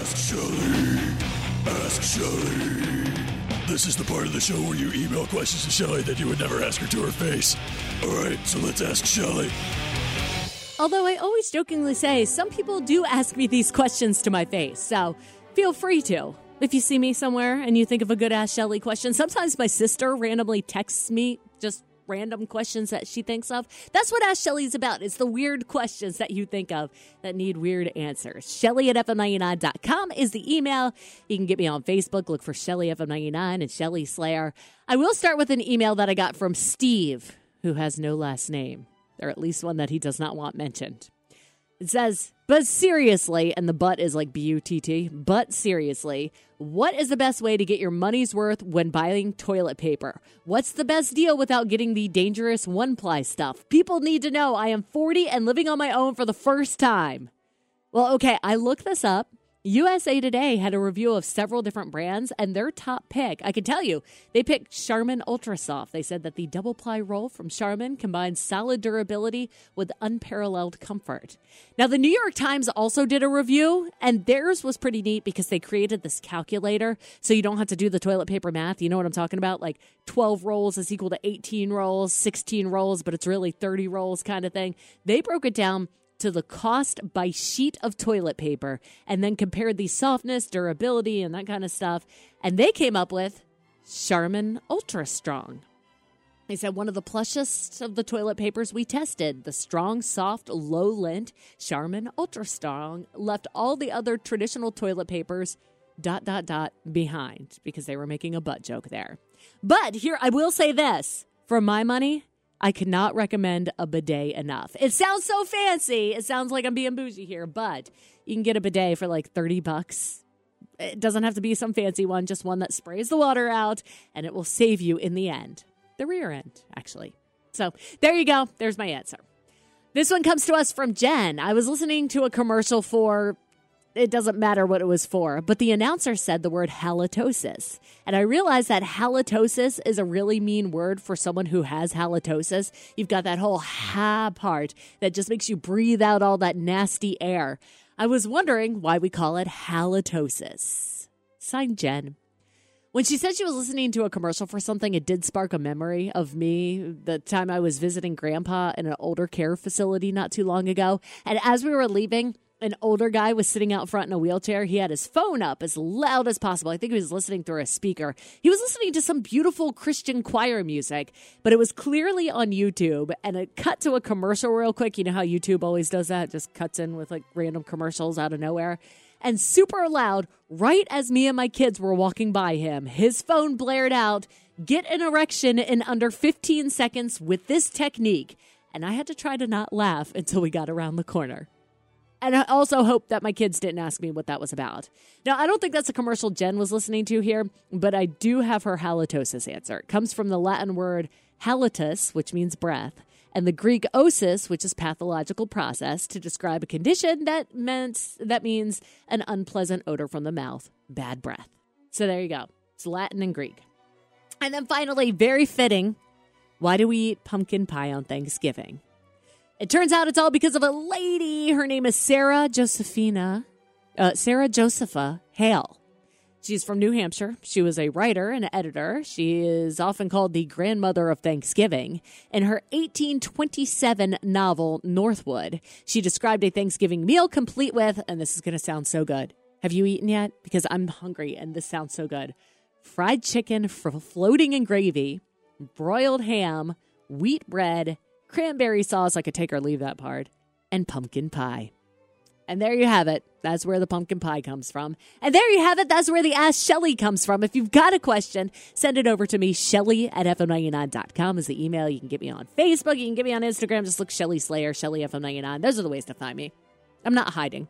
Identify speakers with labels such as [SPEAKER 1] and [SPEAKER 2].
[SPEAKER 1] Ask Shelley. Ask Shelley. This is the part of the show where you email questions to Shelley that you would never ask her to her face. All right, so let's ask Shelley.
[SPEAKER 2] Although I always jokingly say some people do ask me these questions to my face, so feel free to. If you see me somewhere and you think of a good Ask Shelley question, sometimes my sister randomly texts me just random questions that she thinks of. That's what Ask Shelley is about. It's the weird questions that you think of that need weird answers. Shelley at FM99.com is the email. You can get me on Facebook. Look for Shelley FM99 and Shelley Slayer. I will start with an email that I got from Steve, who has no last name, or at least one that he does not want mentioned. It says, but seriously, and the butt is like B U T T, but seriously, what is the best way to get your money's worth when buying toilet paper? What's the best deal without getting the dangerous one ply stuff? People need to know I am 40 and living on my own for the first time. Well, okay, I looked this up. USA Today had a review of several different brands, and their top pick, I can tell you, they picked Charmin Ultra Soft. They said that the double ply roll from Charmin combines solid durability with unparalleled comfort. Now, the New York Times also did a review, and theirs was pretty neat because they created this calculator so you don't have to do the toilet paper math. You know what I'm talking about? Like 12 rolls is equal to 18 rolls, 16 rolls, but it's really 30 rolls kind of thing. They broke it down to the cost by sheet of toilet paper and then compared the softness, durability, and that kind of stuff. And they came up with Charmin Ultra Strong. They said one of the plushest of the toilet papers we tested, the strong, soft, low lint Charmin Ultra Strong, left all the other traditional toilet papers dot dot dot behind because they were making a butt joke there. But here I will say this, for my money, I cannot recommend a bidet enough. It sounds so fancy. It sounds like I'm being bougie here, but you can get a bidet for like 30 bucks. It doesn't have to be some fancy one, just one that sprays the water out and it will save you in the end. The rear end, actually. So there you go. There's my answer. This one comes to us from Jen. I was listening to a commercial for it doesn't matter what it was for, but the announcer said the word halitosis. And I realized that halitosis is a really mean word for someone who has halitosis. You've got that whole ha part that just makes you breathe out all that nasty air. I was wondering why we call it halitosis. Signed Jen. When she said she was listening to a commercial for something, it did spark a memory of me the time I was visiting grandpa in an older care facility not too long ago. And as we were leaving, an older guy was sitting out front in a wheelchair. He had his phone up as loud as possible. I think he was listening through a speaker. He was listening to some beautiful Christian choir music, but it was clearly on YouTube. And it cut to a commercial real quick. You know how YouTube always does that? It just cuts in with like random commercials out of nowhere. And super loud, right as me and my kids were walking by him, his phone blared out Get an erection in under 15 seconds with this technique. And I had to try to not laugh until we got around the corner. And I also hope that my kids didn't ask me what that was about. Now, I don't think that's a commercial Jen was listening to here, but I do have her halitosis answer. It comes from the Latin word halitus, which means breath, and the Greek osis, which is pathological process to describe a condition that meant that means an unpleasant odor from the mouth, bad breath. So there you go. It's Latin and Greek. And then finally, very fitting, why do we eat pumpkin pie on Thanksgiving? It turns out it's all because of a lady. Her name is Sarah Josephina, uh, Sarah Josepha Hale. She's from New Hampshire. She was a writer and editor. She is often called the grandmother of Thanksgiving. In her 1827 novel, Northwood, she described a Thanksgiving meal complete with, and this is going to sound so good. Have you eaten yet? Because I'm hungry and this sounds so good. Fried chicken floating in gravy, broiled ham, wheat bread, cranberry sauce. I could take or leave that part, and pumpkin pie. And there you have it. That's where the pumpkin pie comes from. And there you have it. That's where the Ask Shelley comes from. If you've got a question, send it over to me. Shelley at FM99.com is the email. You can get me on Facebook. You can get me on Instagram. Just look Shelley Slayer, Shelley FM99. Those are the ways to find me. I'm not hiding.